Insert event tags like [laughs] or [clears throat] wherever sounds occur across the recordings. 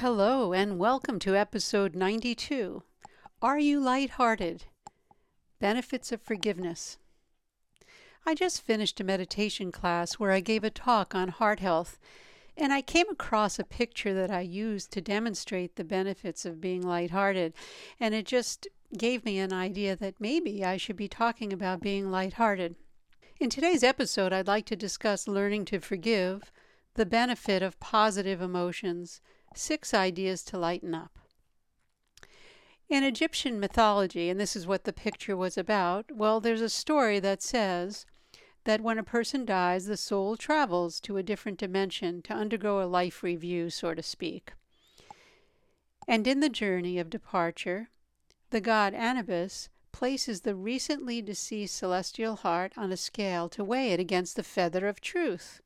Hello, and welcome to episode 92 Are You Lighthearted? Benefits of Forgiveness. I just finished a meditation class where I gave a talk on heart health, and I came across a picture that I used to demonstrate the benefits of being lighthearted, and it just gave me an idea that maybe I should be talking about being lighthearted. In today's episode, I'd like to discuss learning to forgive, the benefit of positive emotions, Six Ideas to Lighten Up. In Egyptian mythology, and this is what the picture was about, well, there's a story that says that when a person dies, the soul travels to a different dimension to undergo a life review, so to speak. And in the journey of departure, the god Anubis places the recently deceased celestial heart on a scale to weigh it against the feather of truth.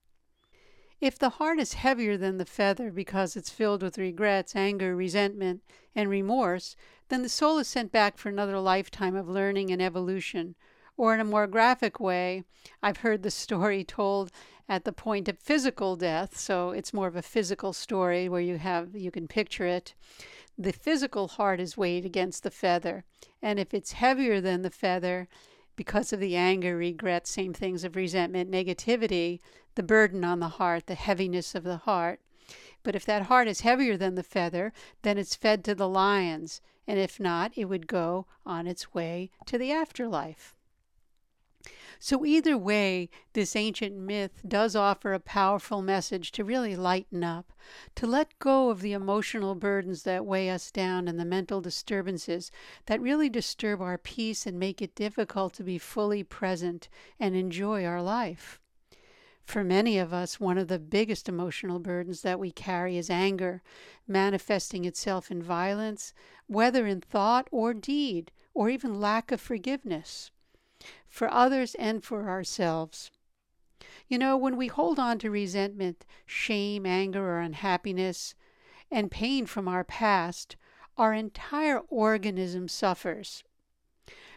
If the heart is heavier than the feather because it's filled with regrets, anger, resentment, and remorse, then the soul is sent back for another lifetime of learning and evolution. Or in a more graphic way, I've heard the story [laughs] told at the point of physical death, so it's more of a physical story where you have you can picture it. The physical heart is weighed against the feather, and if it's heavier than the feather, because of the anger, regret, same things of resentment, negativity, the burden on the heart, the heaviness of the heart. But if that heart is heavier than the feather, then it's fed to the lions, and if not, it would go on its way to the afterlife. So, either way, this ancient myth does offer a powerful message to really lighten up, to let go of the emotional burdens that weigh us down and the mental disturbances that really disturb our peace and make it difficult to be fully present and enjoy our life. For many of us, one of the biggest emotional burdens that we carry is anger, manifesting itself in violence, whether in thought or deed, or even lack of forgiveness for others and for ourselves. You know, when we hold on to resentment, shame, anger, or unhappiness, and pain from our past, our entire organism suffers.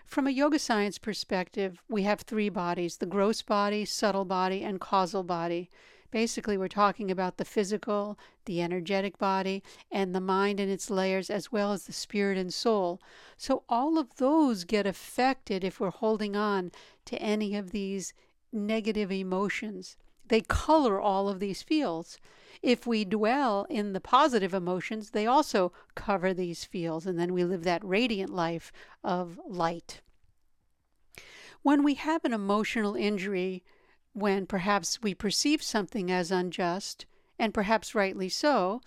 From a yoga science perspective, we have three bodies the gross body, subtle body, and causal body. Basically, we're talking about the physical, the energetic body, and the mind and its layers, as well as the spirit and soul. So, all of those get affected if we're holding on to any of these negative emotions. They color all of these fields. If we dwell in the positive emotions, they also cover these fields, and then we live that radiant life of light. When we have an emotional injury, when perhaps we perceive something as unjust, and perhaps rightly so,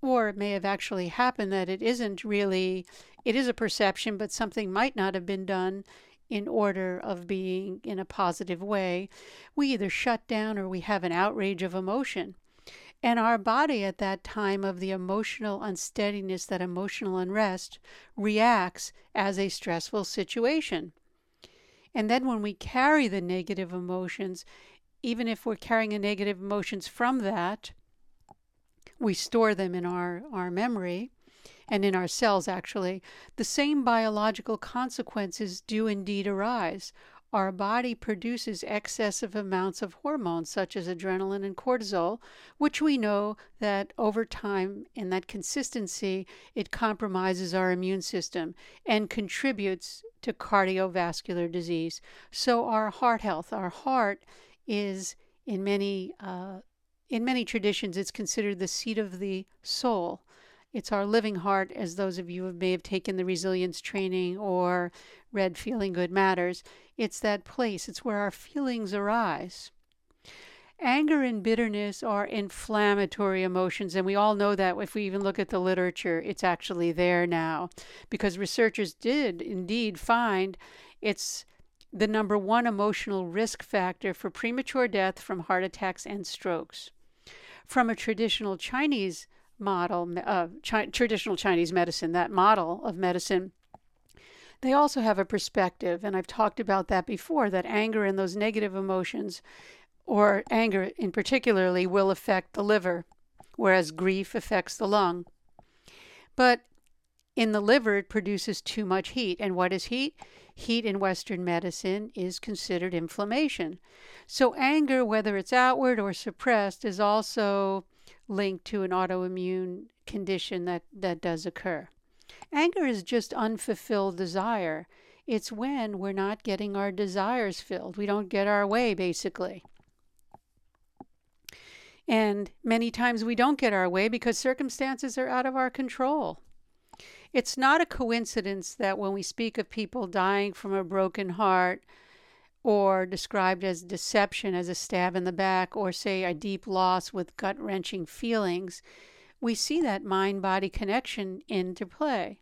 or it may have actually happened that it isn't really, it is a perception, but something might not have been done in order of being in a positive way, we either shut down or we have an outrage of emotion. And our body at that time of the emotional unsteadiness, that emotional unrest, reacts as a stressful situation. And then when we carry the negative emotions, even if we're carrying a negative emotions from that, we store them in our, our memory and in our cells, actually. The same biological consequences do indeed arise. Our body produces excessive amounts of hormones such as adrenaline and cortisol, which we know that over time, in that consistency, it compromises our immune system and contributes to cardiovascular disease. So, our heart health, our heart is in many uh, in many traditions it's considered the seat of the soul. It's our living heart, as those of you who may have taken the resilience training or read Feeling Good Matters. It's that place, it's where our feelings arise. Anger and bitterness are inflammatory emotions, and we all know that if we even look at the literature, it's actually there now. Because researchers did indeed find it's the number one emotional risk factor for premature death from heart attacks and strokes. from a traditional Chinese model, uh, chi- traditional Chinese medicine, that model of medicine, they also have a perspective, and I've talked about that before, that anger and those negative emotions, or anger in particularly, will affect the liver, whereas grief affects the lung. But in the liver, it produces too much heat. And what is heat? Heat in Western medicine is considered inflammation. So, anger, whether it's outward or suppressed, is also linked to an autoimmune condition that, that does occur. Anger is just unfulfilled desire. It's when we're not getting our desires filled. We don't get our way, basically. And many times we don't get our way because circumstances are out of our control. It's not a coincidence that when we speak of people dying from a broken heart, or described as deception as a stab in the back, or say a deep loss with gut wrenching feelings, we see that mind body connection into play.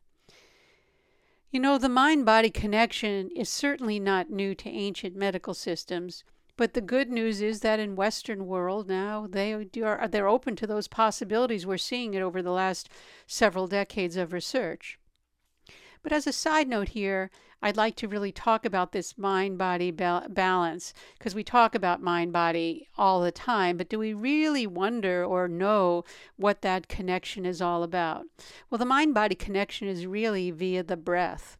You know, the mind body connection is certainly not new to ancient medical systems, but the good news is that in Western world now they are they're open to those possibilities. We're seeing it over the last several decades of research. But as a side note here, I'd like to really talk about this mind body ba- balance because we talk about mind body all the time, but do we really wonder or know what that connection is all about? Well, the mind body connection is really via the breath.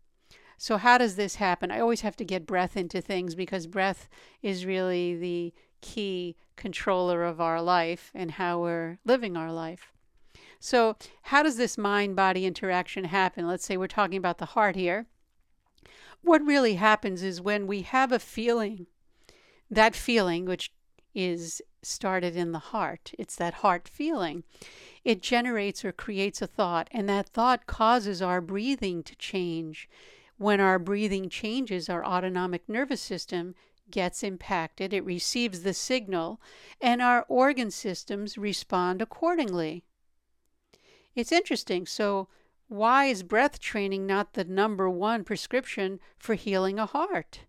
So, how does this happen? I always have to get breath into things because breath is really the key controller of our life and how we're living our life. So, how does this mind body interaction happen? Let's say we're talking about the heart here. What really happens is when we have a feeling, that feeling, which is started in the heart, it's that heart feeling, it generates or creates a thought, and that thought causes our breathing to change. When our breathing changes, our autonomic nervous system gets impacted, it receives the signal, and our organ systems respond accordingly. It's interesting. So, why is breath training not the number one prescription for healing a heart?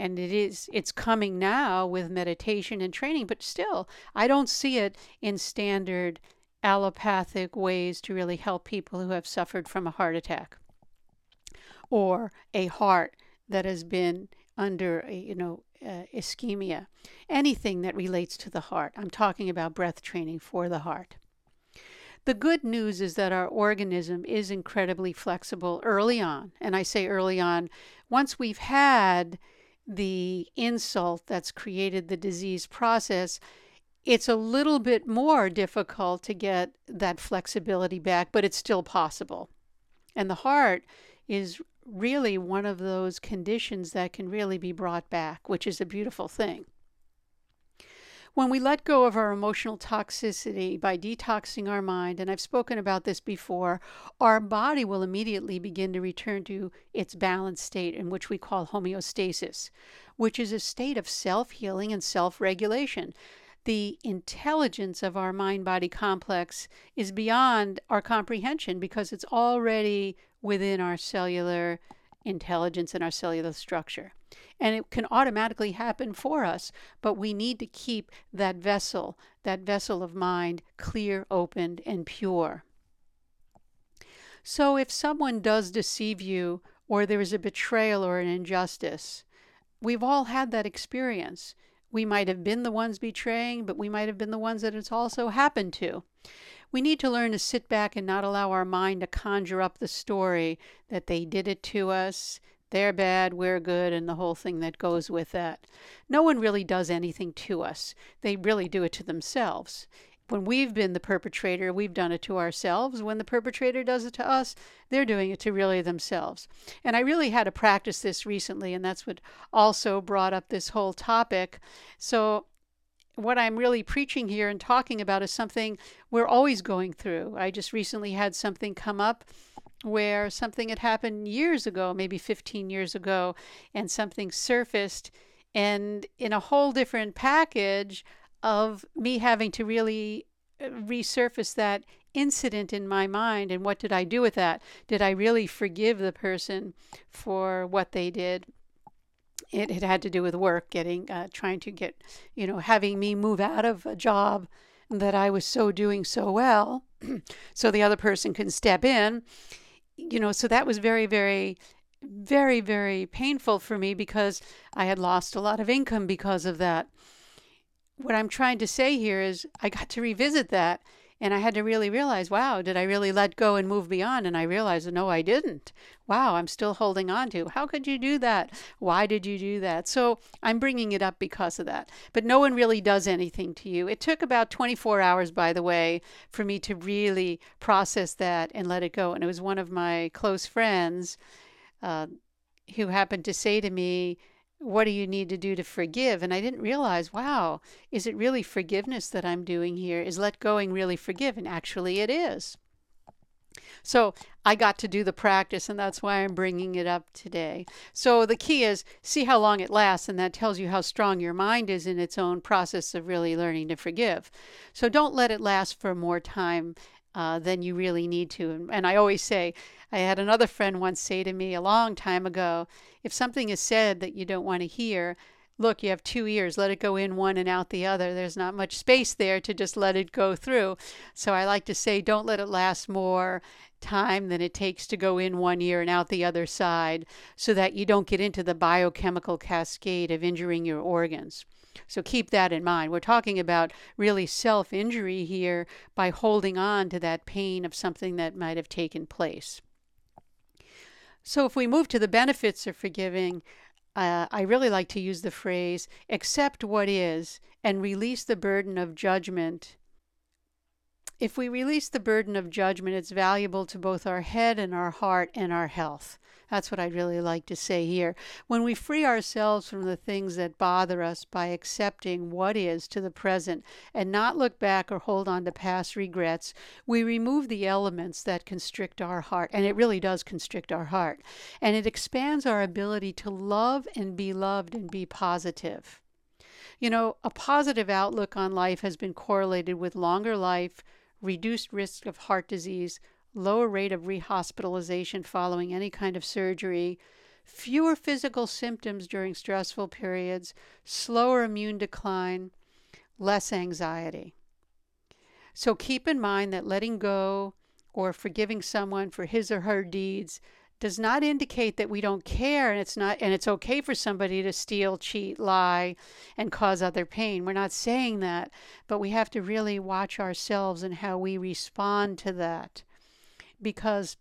And it is, it's coming now with meditation and training, but still, I don't see it in standard allopathic ways to really help people who have suffered from a heart attack or a heart that has been under you know uh, ischemia anything that relates to the heart i'm talking about breath training for the heart the good news is that our organism is incredibly flexible early on. And I say early on, once we've had the insult that's created the disease process, it's a little bit more difficult to get that flexibility back, but it's still possible. And the heart is really one of those conditions that can really be brought back, which is a beautiful thing. When we let go of our emotional toxicity by detoxing our mind, and I've spoken about this before, our body will immediately begin to return to its balanced state, in which we call homeostasis, which is a state of self healing and self regulation. The intelligence of our mind body complex is beyond our comprehension because it's already within our cellular intelligence and our cellular structure and it can automatically happen for us. But we need to keep that vessel, that vessel of mind, clear, opened, and pure. So if someone does deceive you, or there is a betrayal or an injustice, we've all had that experience. We might have been the ones betraying, but we might have been the ones that it's also happened to. We need to learn to sit back and not allow our mind to conjure up the story that they did it to us, they're bad, we're good, and the whole thing that goes with that. No one really does anything to us, they really do it to themselves. When we've been the perpetrator, we've done it to ourselves. When the perpetrator does it to us, they're doing it to really themselves. And I really had to practice this recently, and that's what also brought up this whole topic. So what I'm really preaching here and talking about is something we're always going through. I just recently had something come up where something had happened years ago, maybe 15 years ago, and something surfaced, and in a whole different package of me having to really uh, resurface that incident in my mind and what did I do with that? Did I really forgive the person for what they did? it, it had to do with work, getting, uh, trying to get, you know, having me move out of a job that I was so doing so well, [clears throat] so the other person can step in. You know, so that was very, very, very, very painful for me because I had lost a lot of income because of that. What I'm trying to say here is I got to revisit that and I had to really realize, wow, did I really let go and move beyond? And I realized, no, I didn't. Wow, I'm still holding on to. How could you do that? Why did you do that? So I'm bringing it up because of that. But no one really does anything to you. It took about 24 hours, by the way, for me to really process that and let it go. And it was one of my close friends uh, who happened to say to me, what do you need to do to forgive? And I didn't realize, wow, is it really forgiveness that I'm doing here? Is let going really forgive? And actually, it is. So I got to do the practice, and that's why I'm bringing it up today. So the key is see how long it lasts, and that tells you how strong your mind is in its own process of really learning to forgive. So don't let it last for more time uh, than you really need to. And, and I always say, I had another friend once say to me a long time ago if something is said that you don't want to hear, look, you have two ears, let it go in one and out the other. There's not much space there to just let it go through. So I like to say, don't let it last more time than it takes to go in one ear and out the other side so that you don't get into the biochemical cascade of injuring your organs. So keep that in mind. We're talking about really self injury here by holding on to that pain of something that might have taken place. So if we move to the benefits of forgiving, uh, I really like to use the phrase accept what is and release the burden of judgment. If we release the burden of judgment, it's valuable to both our head and our heart and our health. That's what I'd really like to say here. When we free ourselves from the things that bother us by accepting what is to the present and not look back or hold on to past regrets, we remove the elements that constrict our heart. And it really does constrict our heart. And it expands our ability to love and be loved and be positive. You know, a positive outlook on life has been correlated with longer life, reduced risk of heart disease, lower rate of rehospitalization following any kind of surgery, fewer physical symptoms during stressful periods, slower immune decline, less anxiety. So keep in mind that letting go or forgiving someone for his or her deeds does not indicate that we don't care and it's not and it's okay for somebody to steal, cheat, lie and cause other pain. We're not saying that, but we have to really watch ourselves and how we respond to that because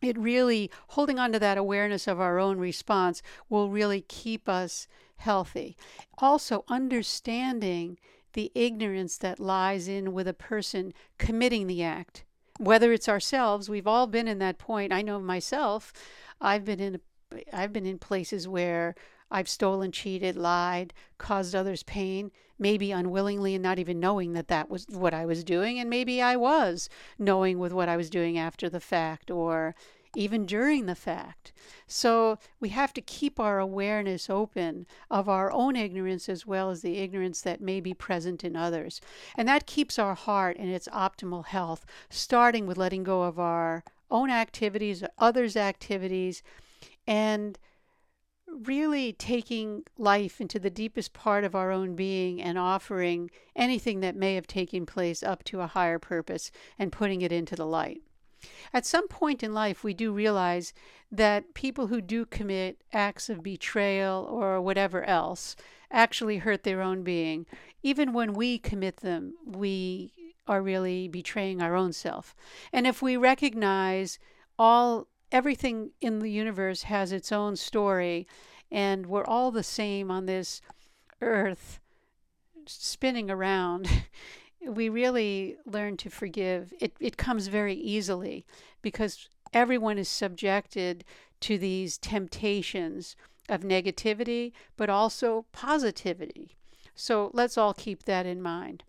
it really, holding on to that awareness of our own response, will really keep us healthy. Also, understanding the ignorance that lies in with a person committing the act. Whether it's ourselves, we've all been in that point. I know myself, I've been in I've been in places where I've stolen, cheated, lied, caused others pain, maybe unwillingly and not even knowing that that was what I was doing. And maybe I was knowing with what I was doing after the fact or even during the fact. So we have to keep our awareness open of our own ignorance as well as the ignorance that may be present in others. And that keeps our heart in its optimal health, starting with letting go of our own activities, others' activities, and really taking life into the deepest part of our own being and offering anything that may have taken place up to a higher purpose and putting it into the light. At some point in life, we do realize that people who do commit acts of betrayal or whatever else actually hurt their own being. Even when we commit them, we are really betraying our own self. And if we recognize all everything in the universe has its own story, and we're all the same on this earth spinning around. [laughs] we really learn to forgive. It, it comes very easily because everyone is subjected to these temptations of negativity, but also positivity. So let's all keep that in mind.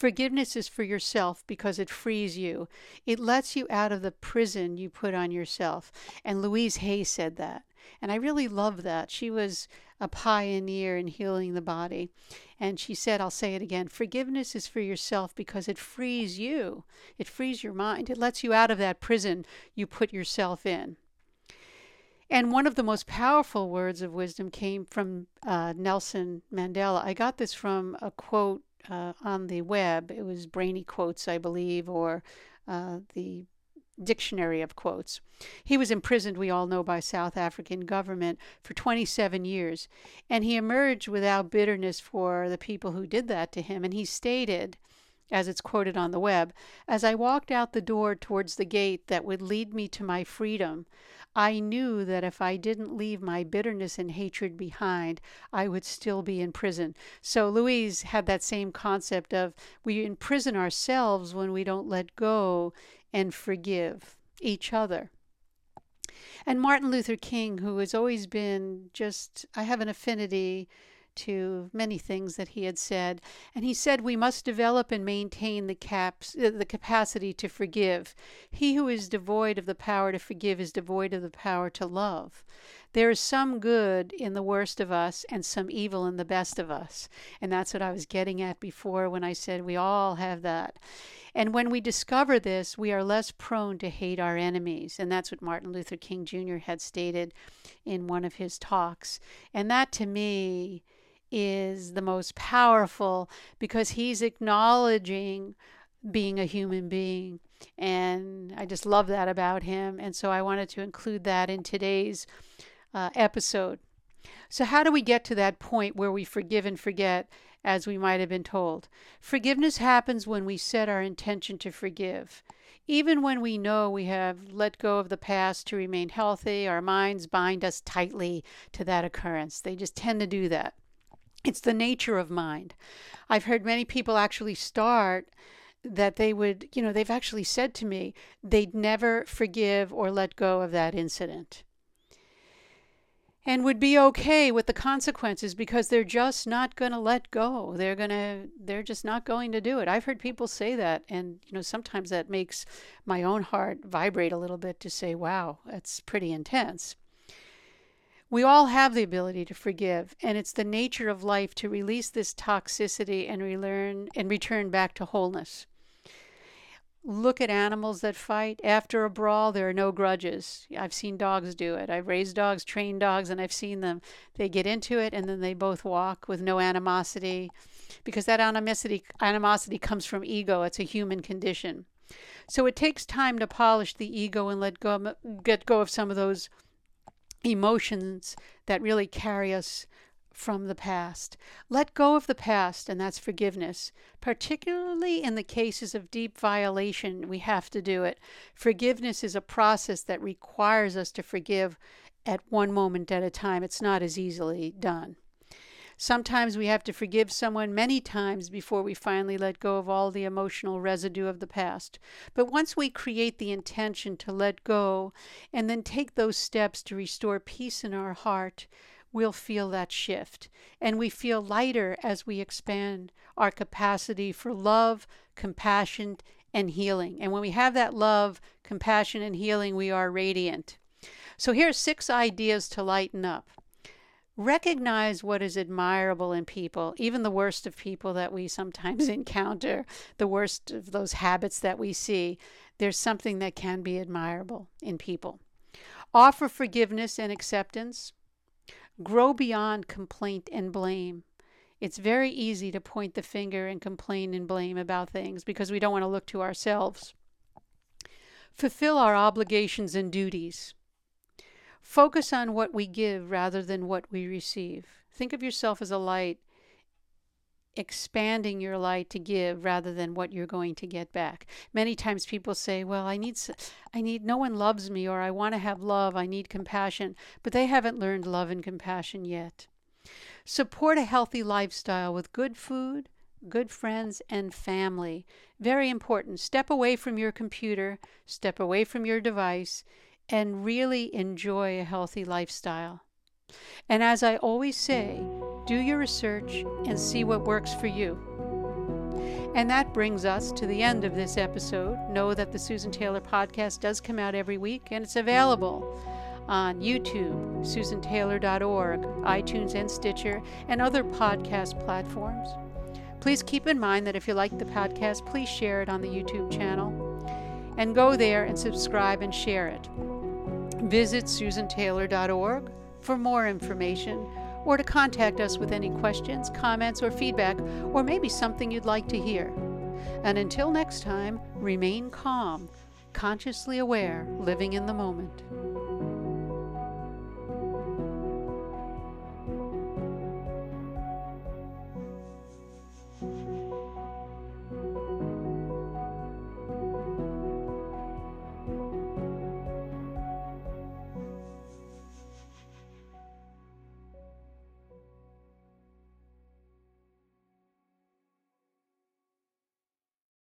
Forgiveness is for yourself because it frees you. It lets you out of the prison you put on yourself. And Louise Hay said that. And I really love that. She was a pioneer in healing the body. And she said, I'll say it again forgiveness is for yourself because it frees you, it frees your mind, it lets you out of that prison you put yourself in. And one of the most powerful words of wisdom came from uh, Nelson Mandela. I got this from a quote uh, on the web. It was Brainy Quotes, I believe, or uh, the dictionary of quotes. He was imprisoned, we all know, by South African government for 27 years, and he emerged without bitterness for the people who did that to him. And he stated, as it's quoted on the web, as I walked out the door towards the gate that would lead me to my freedom, I knew that if I didn't leave my bitterness and hatred behind, I would still be in prison. So Louise had that same concept of we imprison ourselves when we don't let go and forgive each other. And Martin Luther King, who has always been just, I have an affinity to many things that he had said. And he said, We must develop and maintain the, caps, uh, the capacity to forgive. He who is devoid of the power to forgive is devoid of the power to love. There is some good in the worst of us and some evil in the best of us. And that's what I was getting at before when I said we all have that. And when we discover this, we are less prone to hate our enemies. And that's what Martin Luther King Jr. had stated in one of his talks. And that to me is the most powerful because he's acknowledging being a human being. And I just love that about him. And so I wanted to include that in today's uh, episode. So, how do we get to that point where we forgive and forget as we might have been told? Forgiveness happens when we set our intention to forgive. Even when we know we have let go of the past to remain healthy, our minds bind us tightly to that occurrence. They just tend to do that. It's the nature of mind. I've heard many people actually start that they would, you know, they've actually said to me they'd never forgive or let go of that incident. And would be okay with the consequences because they're just not going to let go. They're going to they're just not going to do it. I've heard people say that and you know sometimes that makes my own heart vibrate a little bit to say wow that's pretty intense we all have the ability to forgive and it's the nature of life to release this toxicity and relearn and return back to wholeness look at animals that fight. After a brawl, there are no grudges. I've seen dogs do it. I've raised dogs, trained dogs, and I've seen them. They get into it and then they both walk with no animosity because that animosity, animosity comes from ego. It's a human condition. So it takes time to polish the ego and let go, get go of some of those emotions that really carry us from the past. Let go of the past, and that's forgiveness. Particularly in the cases of deep violation, we have to do it. Forgiveness is a process that requires us to forgive at one moment at a time. It's not as easily done. Sometimes we have to forgive someone many times before we finally let go of all the emotional residue of the past. But once we create the intention to let go and then take those steps to restore peace in our heart, we'll feel that shift. And we feel lighter as we expand our capacity for love, compassion, and healing. And when we have that love, compassion, and healing, we are radiant. So here are six ideas to lighten up. Recognize what is admirable in people, even the worst of people that we sometimes [laughs] encounter, the worst of those habits that we see. There's something that can be admirable in people. Offer forgiveness and acceptance grow beyond complaint and blame. It's very easy to point the finger and complain and blame about things because we don't want to look to ourselves. Fulfill our obligations and duties. Focus on what we give rather than what we receive. Think of yourself as a light expanding your light to give rather than what you're going to get back. Many times people say, "Well, I need I need no one loves me or I want to have love, I need compassion," but they haven't learned love and compassion yet. Support a healthy lifestyle with good food, good friends and family. Very important. Step away from your computer, step away from your device and really enjoy a healthy lifestyle. And as I always say, do your research and see what works for you. And that brings us to the end of this episode. Know that the Susan Taylor podcast does come out every week and it's available on YouTube, susantaylor.org, iTunes and Stitcher, and other podcast platforms. Please keep in mind that if you like the podcast, please share it on the YouTube channel and go there and subscribe and share it. Visit susantaylor.org for more information or to contact us with any questions, comments, or feedback, or maybe something you'd like to hear. And until next time, remain calm, consciously aware, living in the moment.